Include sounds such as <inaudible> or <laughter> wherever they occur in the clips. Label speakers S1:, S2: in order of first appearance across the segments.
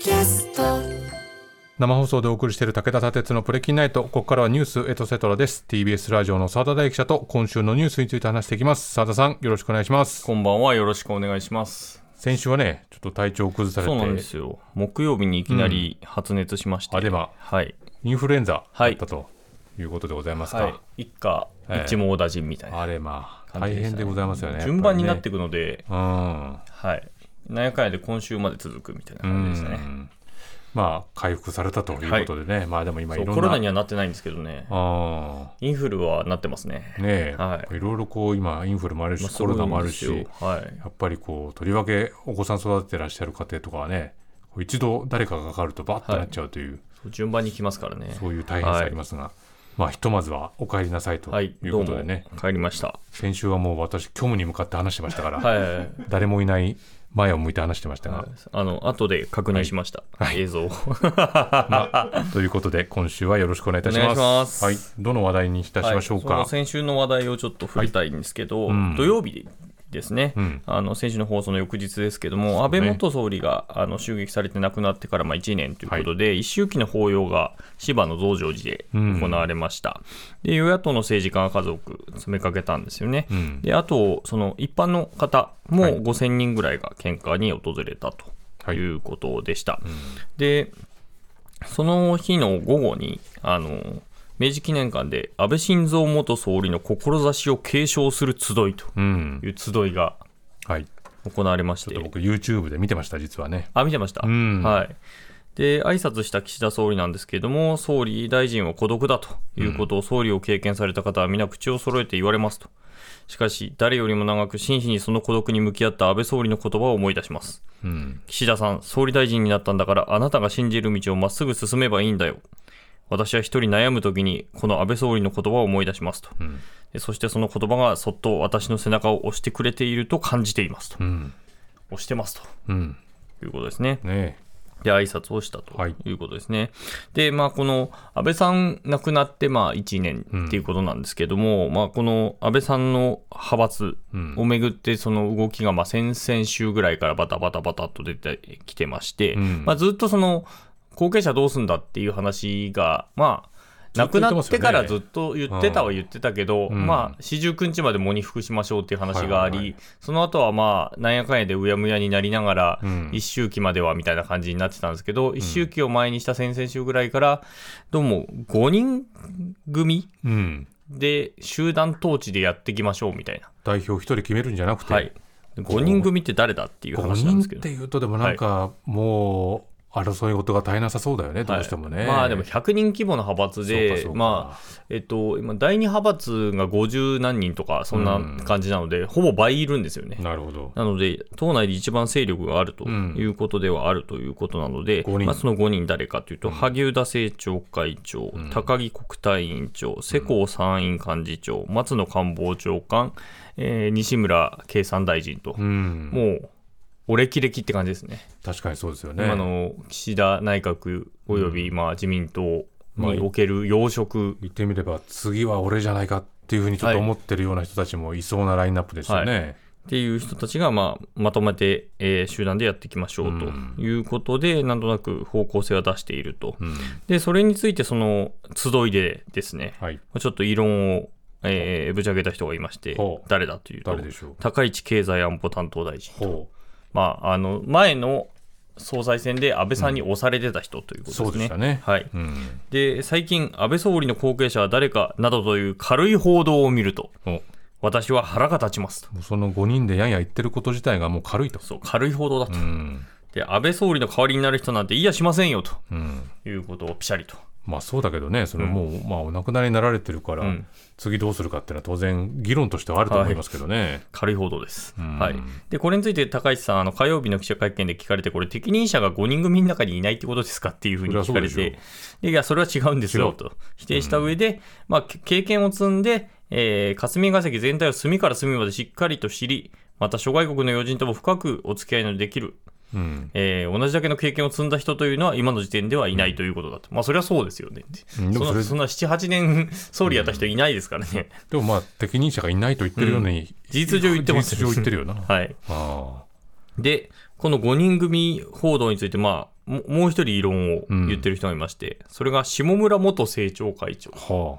S1: キャスト。
S2: 生放送でお送りしている武田砂鉄のプレキンナイト。ここからはニュースエトセトラです。TBS ラジオの澤田大記者と今週のニュースについて話していきます。澤田さんよろしくお願いします。
S3: こんばんはよろしくお願いします。
S2: 先週はねちょっと体調を崩されて。
S3: そうなんですよ。木曜日にいきなり発熱しまして、
S2: あでは
S3: はい。
S2: インフルエンザだ
S3: はい。
S2: ったということでございますか、
S3: はい。一家
S2: ええ。
S3: 一網打尽みたいな。
S2: あれまあ
S3: 感じしたね。
S2: 大変でございますよね
S3: 順番になって
S2: い
S3: いくので、
S2: うん。
S3: はいなんやかんやで今週まで続くみたいな感じでしたね。
S2: うん。まあ回復されたということでね、まあでも今いろんな。
S3: コロナにはなってないんですけどね。
S2: あ
S3: インフルはなってますね。
S2: あねえ、
S3: はい。
S2: いろいろこう今インフルもあるし、
S3: まあ
S2: コロナもあるし
S3: はい。
S2: やっぱりこうとりわけお子さん育ててらっしゃる家庭とかはね一度誰かがかかるとバッとなっちゃうという、
S3: そう順番に来ますからね。
S2: そういう大変さありますが、まあひとまずはお帰りなさいと
S3: はい
S2: いうことでね、
S3: 帰りました。
S2: 先週はもう私虚無に向かって話してましたから、
S3: はい。はい。はい。
S2: 誰もいない前を向いて話してましたが、
S3: あの後で確認しました、映像を。<laughs>
S2: まあ、ということで今週はよろしくお願いいたします。
S3: ます。
S2: はい、どの話題にいたしましょうか、
S3: はい。先週の話題をちょっと振りたいんですけど、
S2: うん。
S3: 土曜日ですね、
S2: うん。
S3: あの先週の放送の翌日ですけども、安倍元総理があの襲撃されて亡くなってからまあ1年ということで、一周期の法要が芝の増上寺で行われました、で与野党の政治家が数多く詰めかけたんですよね。
S2: うん。
S3: であと、その一般の方も
S2: はい。
S3: 5000人ぐらいが献花に訪れたと
S2: はい
S3: いうことでした。でその日の午後にあの明治記念館で安倍晋三元総理の志を継承する集いと
S2: うん。
S3: いう集いが
S2: はい。
S3: 行われまして。
S2: ちょっと僕 YouTube で見てました実はね。
S3: あ見てました、
S2: うん。
S3: はい。で挨拶した岸田総理なんですけれども総理大臣は孤独だということを総理を経験された方は皆口を揃えて言われますと。しかし誰よりも長く真摯にその孤独に向き合った安倍総理の言葉を思い出します。
S2: うん。
S3: 岸田さん、総理大臣になったんだから、あなたが信じる道をまっすぐ進めばいいんだよ。私は一人悩むときに、この安倍総理の言葉を思い出しますと。
S2: ん。
S3: でそしてその言葉がそっと私の背中を押してくれていると感じていますと。
S2: うん。
S3: 押してますと。
S2: うん。
S3: いうことですね。
S2: ね
S3: で、挨拶をしたと
S2: はい
S3: いうことですね。で、まあ、この安倍さん亡くなってまあ1年っていうことなんですけども、まあ、この安倍さんの派閥をめぐって、その動きがまあ先々週ぐらいからバタバタバタと出てきてまして、
S2: ん。
S3: まあ、ずっとその後継者どうすんだっていう話が、まあ、亡くな
S2: って
S3: からずっと言ってたは言ってたけど、
S2: ん。
S3: まあ、四十九日まで喪に服しましょうっていう話があり、その後はまあ、なんやかんやでうやむやになりながら、
S2: ん。
S3: 一周期まではみたいな感じになってたんですけど、一周期を前にした先々週ぐらいから、どうも5人組
S2: うん。
S3: で集団統治でやっていきましょうみたいな。
S2: 代表一人決めるんじゃなくて、
S3: はい。5人組って誰だっていう
S2: 5
S3: 話なんですけど。
S2: 人って。いうとでもなんかもう争い事が大変なさそうだよね、どうしてもね、
S3: はいまあでも100人規模の派閥でまあ、えっと、今、第2派閥が50何人とか、そんな感じなので、ほぼ倍いるんですよね。
S2: なるほど。
S3: なので、党内で一番勢力があると
S2: ん。
S3: いうことではあるということなので、
S2: 五人。
S3: まあ、その5人誰かというと、萩生田政調会長、高木国対委員長、世耕参院幹事長、松野官房長官、えー西村経産大臣と、
S2: うん。
S3: もう、お歴々って感じですね。
S2: 確かにそうですよね。
S3: 今の岸田内閣およびまあ自民党における要職、
S2: 言ってみれば次は俺じゃないかっていうふうにちょっと思ってるような人たちもいそうなラインナップですよね、
S3: っていう人たちが、まあ、まとめて、えー集団でやっていきましょうということで、なんとなく方向性は出していると。
S2: うん。
S3: で、それについて、その集いでですね、
S2: はい。
S3: ちょっと異論を、えーぶち上げた人がいまして誰だというと
S2: 誰でしょう、
S3: 高市経済安保担当大臣。
S2: ほ
S3: まあ、あの、前の総裁選で安倍さんに押されてた人ということですね。
S2: そうでしたね
S3: はい。
S2: う、うん、
S3: で、最近、安倍総理の後継者は誰かなどという軽い報道を見ると、
S2: お
S3: 私は腹が立ちますと。
S2: もうその5人でやんや言ってること自体がもう軽いと、
S3: そう、軽い報道だと。
S2: うん
S3: で、安倍総理の代わりになる人なんていやしませんよと
S2: うん、
S3: いうことをピシャリと。
S2: まあそうだけどねそのもう、まあ、お亡くなりになられてるから、
S3: うん。
S2: 次どうするかっていうのは当然議論としてはあると思いますけどね、
S3: 軽い報道です。
S2: ん。
S3: はい。で、これについて高市さん、あの火曜日の記者会見で聞かれて、これ、適任者が5人組の中にいないってことですかっていうふうに聞かれて
S2: で
S3: いや、それは違うんですよと。否定した上で、まあ、け経験を積んで、えー霞が関全体を隅から隅までしっかりと知り、また諸外国の要人とも深くお付き合いのできる、
S2: うん
S3: えー同じだけの経験を積んだ人というのは今の時点ではいないということだと。まあ、それはそうですよね。
S2: うんでもそれ
S3: そんなそんな7、8年総理やった人いないですからね。
S2: でもまあ適任者がいないと言ってるように、
S3: 事実上言ってます
S2: 事実上言ってるよな
S3: はい。
S2: あ
S3: で、この5人組報道について、まあ、ももう一人異論を言ってる人がいまして、それが下村元政調会長。
S2: は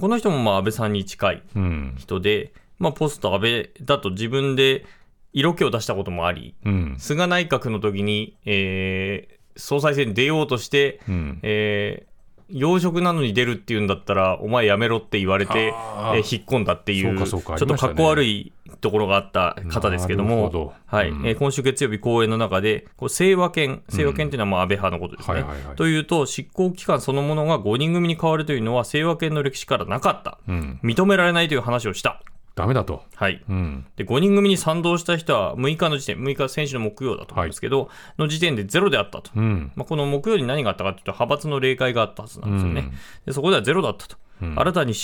S3: この人もまあ安倍さんに近い
S2: あ。うん。
S3: 人で、まあ、ポスト安倍だと自分で色気を出したこともあり、
S2: うん。
S3: 菅内閣の時に、えー総裁選に出ようとして、
S2: うん。
S3: えー要職なのに出るっていうんだったら、お前やめろって言われて、えー引っ込んだっていう、
S2: そうかそうか
S3: ちょっとかっこ悪いところがあった方ですけども、
S2: ど
S3: はい
S2: うん
S3: えー今週月曜日講演の中で、こう清和権、清和権っていうのはまあ安倍派のことですね。
S2: はいはいはい
S3: というと、執行機関そのものが5人組に変わるというのは、清和権の歴史からなかった、
S2: うん。
S3: 認められないという話をした。
S2: ダメだと。
S3: はい、
S2: うん。
S3: で5人組に賛同した人は6日の時点、6日、先週の木曜だと思うんですけど、の時点でゼロであったと。
S2: うん。
S3: まあ、この木曜に何があったかというと、派閥の例会があったはずなんですよね。
S2: うん
S3: でそこではゼロだったと。
S2: うん
S3: 新たに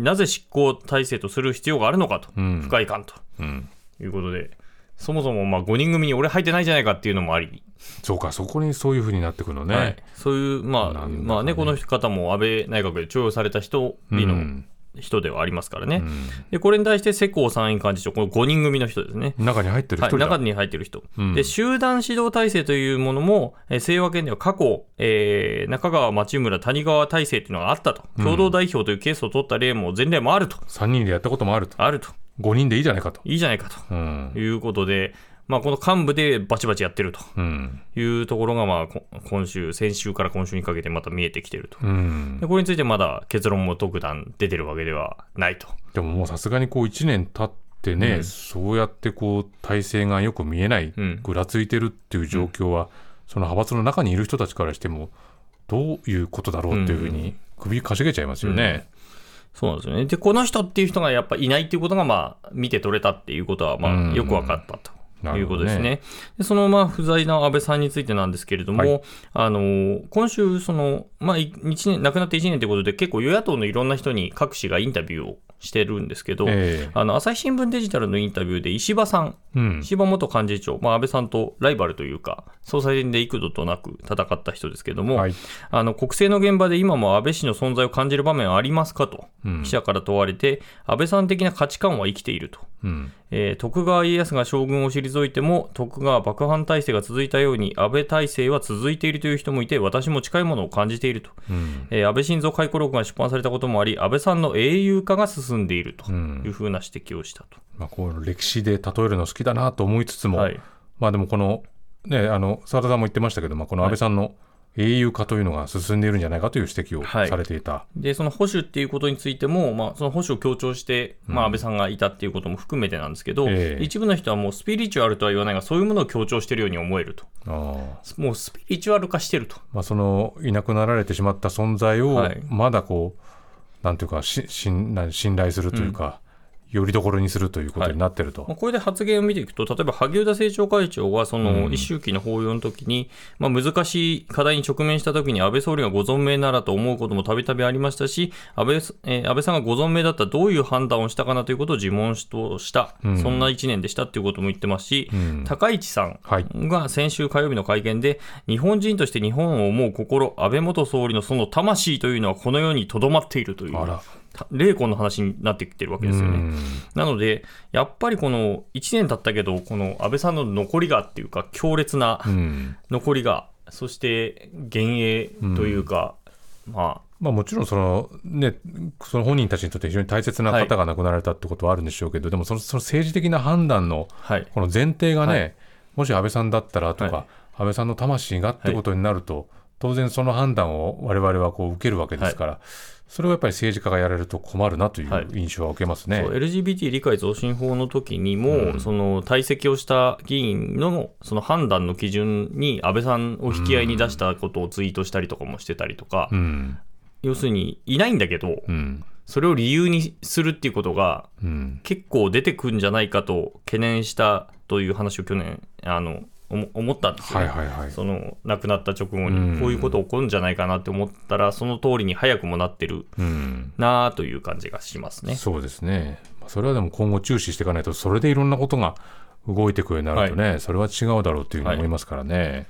S3: なぜ執行体制とする必要があるのかと、
S2: うん
S3: 不快感と
S2: うん。
S3: いうことで、そもそもまあ5人組に俺入ってないじゃないかっていうのもあり、
S2: そうか、そこにそういうふうになってくるのね。
S3: はい、そういう、まあ、
S2: ね
S3: まあね、この方も安倍内閣で徴用された人の
S2: うん
S3: 人ではありますからね。
S2: うん
S3: で、これに対して世耕参院幹事長、この5人組の人ですね。
S2: 中に入ってる
S3: はい。中に入ってる人、
S2: うん
S3: で集団指導体制というものも、えー清和県では過去、えー中川、町村、谷川体制というのがあったと、共同代表というケースを取った例も前例もあると、
S2: 3人でやったこともあると。
S3: あると、
S2: 5人でいいじゃないかと。
S3: いいじゃないかと
S2: うん。
S3: いうことで、まあ、この幹部でバチバチやってると
S2: うん。
S3: いうところが、まあ、こ今週、先週から今週にかけてまた見えてきてると。
S2: うん
S3: で。これについてまだ結論も特段出てるわけではないと。
S2: でももうさすがにこう1年経ってね、
S3: うん
S2: そうやってこう体制がよく見えない、
S3: うん
S2: ぐらついてるっていう状況は、その派閥の中にいる人たちからしてもどういうことだろうっていうふうに首かしげちゃいますよね。
S3: そうなんですよね。で、この人っていう人がやっぱいないっていうことが、まあ、見て取れたっていうことは、ま
S2: うん
S3: あ、よく分かったと。いうことですね。でそのまあ不在な安倍さんについてなんですけれども、
S2: はい
S3: あの今週その、まあ、い一年亡くなって1年ということで、結構与野党のいろんな人に各紙がインタビューをしてるんですけど、
S2: ええ
S3: あの朝日新聞デジタルのインタビューで石破さん、
S2: うん。
S3: 石破元幹事長、まあ、安倍さんとライバルというか、総裁選で幾度となく戦った人ですけども、
S2: はい。
S3: あの国政の現場で今も安倍氏の存在を感じる場面はありますかと、
S2: うん
S3: 記者から問われて、安倍さん的な価値観は生きていると。
S2: うん。
S3: えー徳川家康が将軍を退いても徳川幕藩体制が続いたように安倍体制は続いているという人もいて私も近いものを感じていると、
S2: うん。
S3: えー安倍晋三回顧録が出版されたこともあり安倍さんの英雄化が進んでいると
S2: うん
S3: いうふうな指摘をしたと、
S2: まあ、こう歴史で例えるの好きだなと思いつつも、
S3: はい
S2: まあでもこの、ね、あの澤田さんも言ってましたけど、まあ、この安倍さんの英雄化というのが進んでいるんじゃないかという指摘を
S3: はい。
S2: されていた。
S3: でその保守っていうことについても、まあ、その保守を強調して、まあ、安倍さんがいたっていうことも含めてなんですけど、
S2: ええ。
S3: 一部の人はもうスピリチュアルとは言わないがそういうものを強調しているように思えると。
S2: ああ。
S3: もうスピリチュアル化してると。
S2: まあ、そのいなくなられてしまった存在を
S3: はい。
S2: まだこう、なんていうかししんな信頼するというか、よりどころにするということになってると。
S3: まあこれで発言を見ていくと、例えば萩生田政調会長は、その一周期の法要の時に、まあ、難しい課題に直面した時に、安倍総理がご存命ならと思うこともたびたびありましたし、安倍,、えー安倍さんがご存命だったらどういう判断をしたかなということを自問した、
S2: うん。
S3: そんな1年でしたということも言ってますし、
S2: うん。
S3: 高市さん
S2: はい。
S3: が先週火曜日の会見で、日本人として日本を思う心、安倍元総理のその魂というのはこの世にとどまっているという霊魂の話になってきてるわけですよね。
S2: うん。
S3: なので、やっぱりこの1年経ったけど、この安倍さんの残りがっていうか、強烈な
S2: うん。
S3: 残りが、そして幻影というか、ま
S2: まあ、もちろんその、ね、その本人たちにとって非常に大切な方が亡くなられたってことはあるんでしょうけど、でもそのその政治的な判断の
S3: あ、はい、
S2: この前提がね、
S3: はい。
S2: もし安倍さんだったらとか、
S3: はい。
S2: 安倍さんの魂がってことになると、当然その判断を我々はこう受けるわけですから、それをやっぱり政治家がやられると困るなとい
S3: はい。う
S2: 印象は受けますね。
S3: そう LGBT 理解増進法の時にも、
S2: うん。
S3: その退席をした議員のその判断の基準に安倍さんを引き合いに出したことをツイートしたりとかもしてたりとか、
S2: うん。
S3: 要するにいないんだけど、
S2: うん。
S3: それを理由にするっていうことが
S2: うん。
S3: 結構出てくるんじゃないかと懸念したという話を去年あの思思ったんですよね。
S2: はいはいはい。
S3: その亡くなった直後
S2: うん
S3: にこういうこと起こるんじゃないかなって思ったらその通りに早くもなってる
S2: うん
S3: なあという感じがしますね。
S2: そうですね。まあそれはでも今後注視していかないと、それでいろんなことが動いていくようになるとね、それは違うだろうというふうに思いますからね。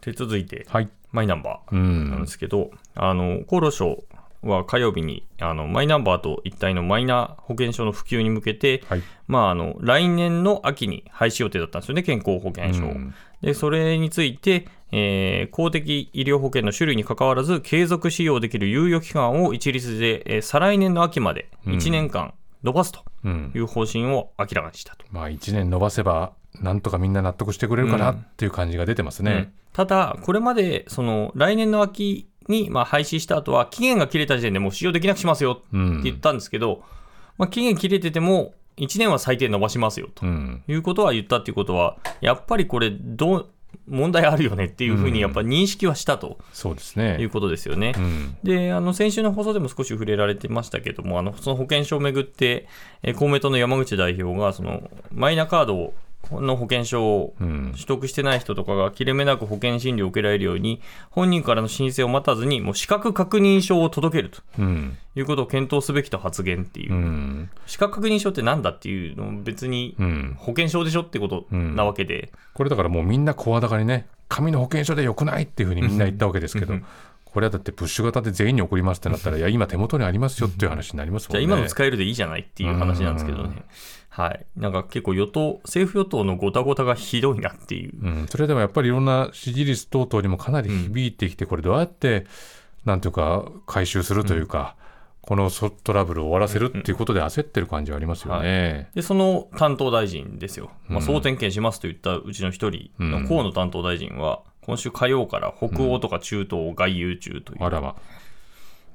S3: で続いて
S2: はい。
S3: マイナンバ
S2: う
S3: ーなん
S2: ん
S3: で。すけど、あの厚労省は火曜日にあのマイナンバーと一体のマイナ保険証の普及に向けて、
S2: はい
S3: まあ、あの来年の秋に廃止予定だったんですよね、健康保険証。
S2: うん
S3: でそれについて、えー公的医療保険の種類にかかわらず、継続使用できる猶予期間を一律で、えー再来年の秋まで1年間延ばすと
S2: うん
S3: いう方針を明らかにしたと。
S2: まあ1年伸ばせばなんとかみんな納得してくれるかなっていう感じが出てますね。
S3: うんただ、これまでその来年の秋にまあ廃止した後は、期限が切れた時点でもう使用できなくしますよって
S2: うん
S3: 言ったんですけど、まあ、期限切れてても、1年は最低伸ばしますよと
S2: うん
S3: いうことは言ったっていうことは、やっぱりこれどう、問題あるよねっていうふうにやっぱ認識はしたと
S2: そうです
S3: いう
S2: ね。
S3: ことですよね。
S2: うん
S3: であの先週の放送でも少し触れられてましたけども、あのその保険証をめぐって、えー公明党の山口代表がそのマイナカードの保険証を
S2: うん
S3: 取得してない人とかが切れ目なく保険診療を受けられるように、本人からの申請を待たずに、もう資格確認書を届けると。
S2: うん。
S3: いうことを検討すべきと発言っていう、
S2: うん。
S3: 資格確認書ってなんだっていうのも別に
S2: うん。
S3: 保険証でしょってことなわけで、
S2: これだからもうみんな声高にね紙の保険証でよくないっていうふうにみんな言ったわけですけど。
S3: うん
S2: これはだってプッシュ型で全員に送りますってなったら <laughs> いや今手元にありますよっていう話になりますもんね。
S3: じゃあ今の使えるでいいじゃないっていう話なんですけどね。はい。なんか結構与党、政府与党のごたごたがひどいなっていう。
S2: うん、それでもやっぱりいろんな支持率等々にもかなり響いてきて、これどうやってなんていうか回収するというか、このソトラブルを終わらせるっていうことで焦ってる感じはありますよね。
S3: で、その担当大臣ですよ。まあ、総点検しますと言ったうちの一人の河野担当大臣は、今週火曜から北欧とか中東を外遊中という。
S2: あらま。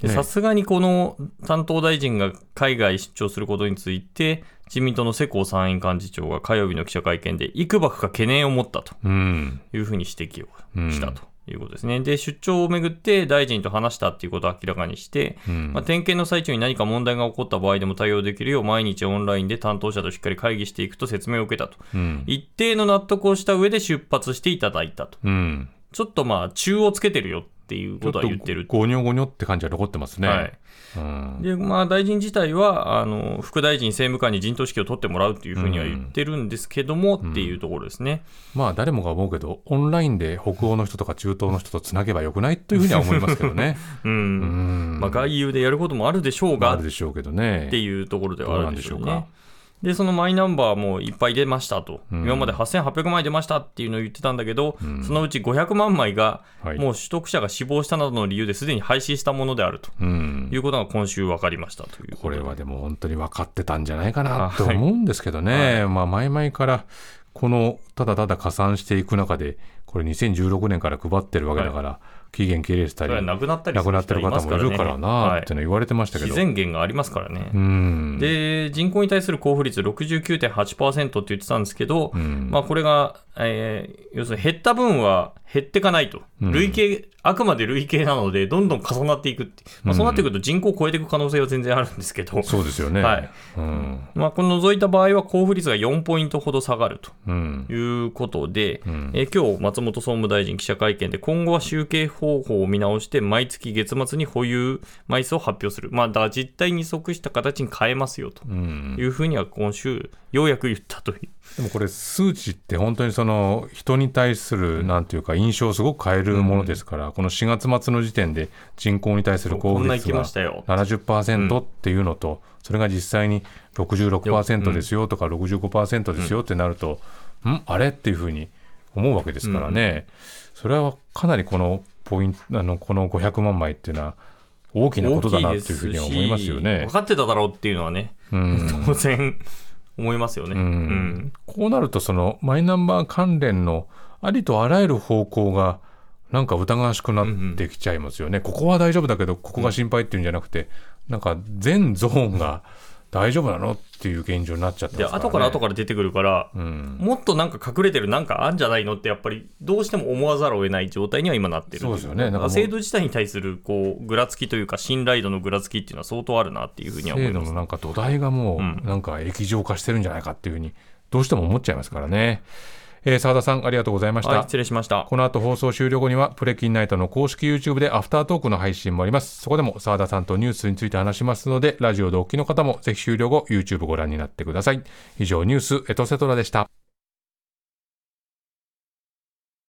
S3: さすがにこの担当大臣が海外出張することについて、自民党の世耕参院幹事長が火曜日の記者会見で、いくばくか懸念を持ったと
S2: うん。
S3: いうふうに指摘をしたということですね。で、出張をめぐって大臣と話したっていうことを明らかにして、
S2: うん
S3: まあ、点検の最中に何か問題が起こった場合でも対応できるよう、毎日オンラインで担当者としっかり会議していくと説明を受けたと。
S2: うん。
S3: 一定の納得をした上で出発していただいたと。
S2: うん。
S3: ちょっとまあ、中をつけてるよっていうことは言ってる。
S2: ゴニョゴニョって感じは残ってますね。
S3: はい。
S2: うん。
S3: で、まあ、大臣自体は、あの、副大臣、政務官に陣頭指揮を取ってもらうっていうふうには言ってるんですけども、っていうところですね。
S2: まあ誰もが思うけど、オンラインで北欧の人とか中東の人とつなげばよくないというふうには思いますけどね。<laughs>
S3: うん。
S2: うん。
S3: まあ、外遊でやることもあるでしょうが、
S2: ああるでしょうけどね。
S3: ていうところではあるんでしょうね
S2: で
S3: そのマイナンバーもいっぱい出ましたと、
S2: うん。
S3: 今まで8800枚出ましたっていうのを言ってたんだけど、
S2: ん。
S3: そのうち500万枚が、
S2: はい。
S3: もう取得者が死亡したなどの理由ですでに廃止したものであると。
S2: うん。
S3: いうことが今週分かりましたという
S2: これはでも本当に分かってたんじゃないかなと思うんですけどね、まあ前々からこのただただ加算していく中で、これ2016年から配ってるわけだから、期限切れてたり、
S3: それは亡くなったり
S2: 亡くなってる方もいるからなっていうの言われてましたけど。
S3: 自然源がありますからね。
S2: うん。
S3: で、人口に対する交付率69.8%って言ってたんですけど、
S2: うん
S3: まあ、これが、えー要するに減った分は減ってかないと、
S2: うん
S3: 累計、あくまで累計なので、どんどん重なっていくって、まあ、そうなってくると人口を超えていく可能性は全然あるんですけど、
S2: そうですよね。
S3: はい
S2: うん。
S3: まあ、この除いた場合は交付率が4ポイントほど下がると
S2: うん。
S3: いうことで、
S2: ん
S3: えー今日松本総務大臣記者会見で今後は集計方法を見直して毎月月末に保有枚数を発表する、まあ、だから実態に即した形に変えますよと。
S2: うん。
S3: いうふうには今週ようやく言ったという。
S2: でもこれ数値って本当にその人に対するなんていうか印象をすごく変えるものですから、この4月末の時点で人口に対する交
S3: こんな行き
S2: 付率が
S3: ましたよ。
S2: 70%っていうのと、それが実際に66%ですよとか65%ですよってなると、ん。あれ？っていうふうに思うわけですからね、それはかなりこのポイントあのこの500万枚っていうのは大きなことだなっていうふうには思いますよね。
S3: 分。かってただろうっていうのはね、
S2: うん。
S3: 当然思いますよね。
S2: う
S3: うん。ん
S2: こうなるとそのマイナンバー関連のありとあらゆる方向がなんか疑わしくなってきちゃいますよね、ここは大丈夫だけどここが心配っていうんじゃなくて、なんか全ゾーンが大丈夫なの？っていう現状になっちゃって
S3: で
S2: ますから、ね、
S3: 後から後から出てくるから、
S2: うん、
S3: もっとなんか隠れてるなんかあんじゃないのってやっぱりどうしても思わざるを得ない状態には今なってる。
S2: そうですよね。なんか
S3: 制度自体に対するこうぐらつきというか信頼度のぐらつきっていうのは相当あるなっていうふうには思います。
S2: 制度のなんか土台がも
S3: うん。
S2: うなんか液状化してるんじゃないかっていうふうにどうしても思っちゃいますからね。えー、澤田さんありがとうございました。
S3: はい失礼しました
S2: この後放送終了後にはプレキンナイトの公式 YouTube でアフタートークの配信もあります。そこでも澤田さんとニュースについて話しますので、ラジオでお聞きの方もぜひ終了後 YouTube ご覧になってください。以上ニュースエトセトラでした。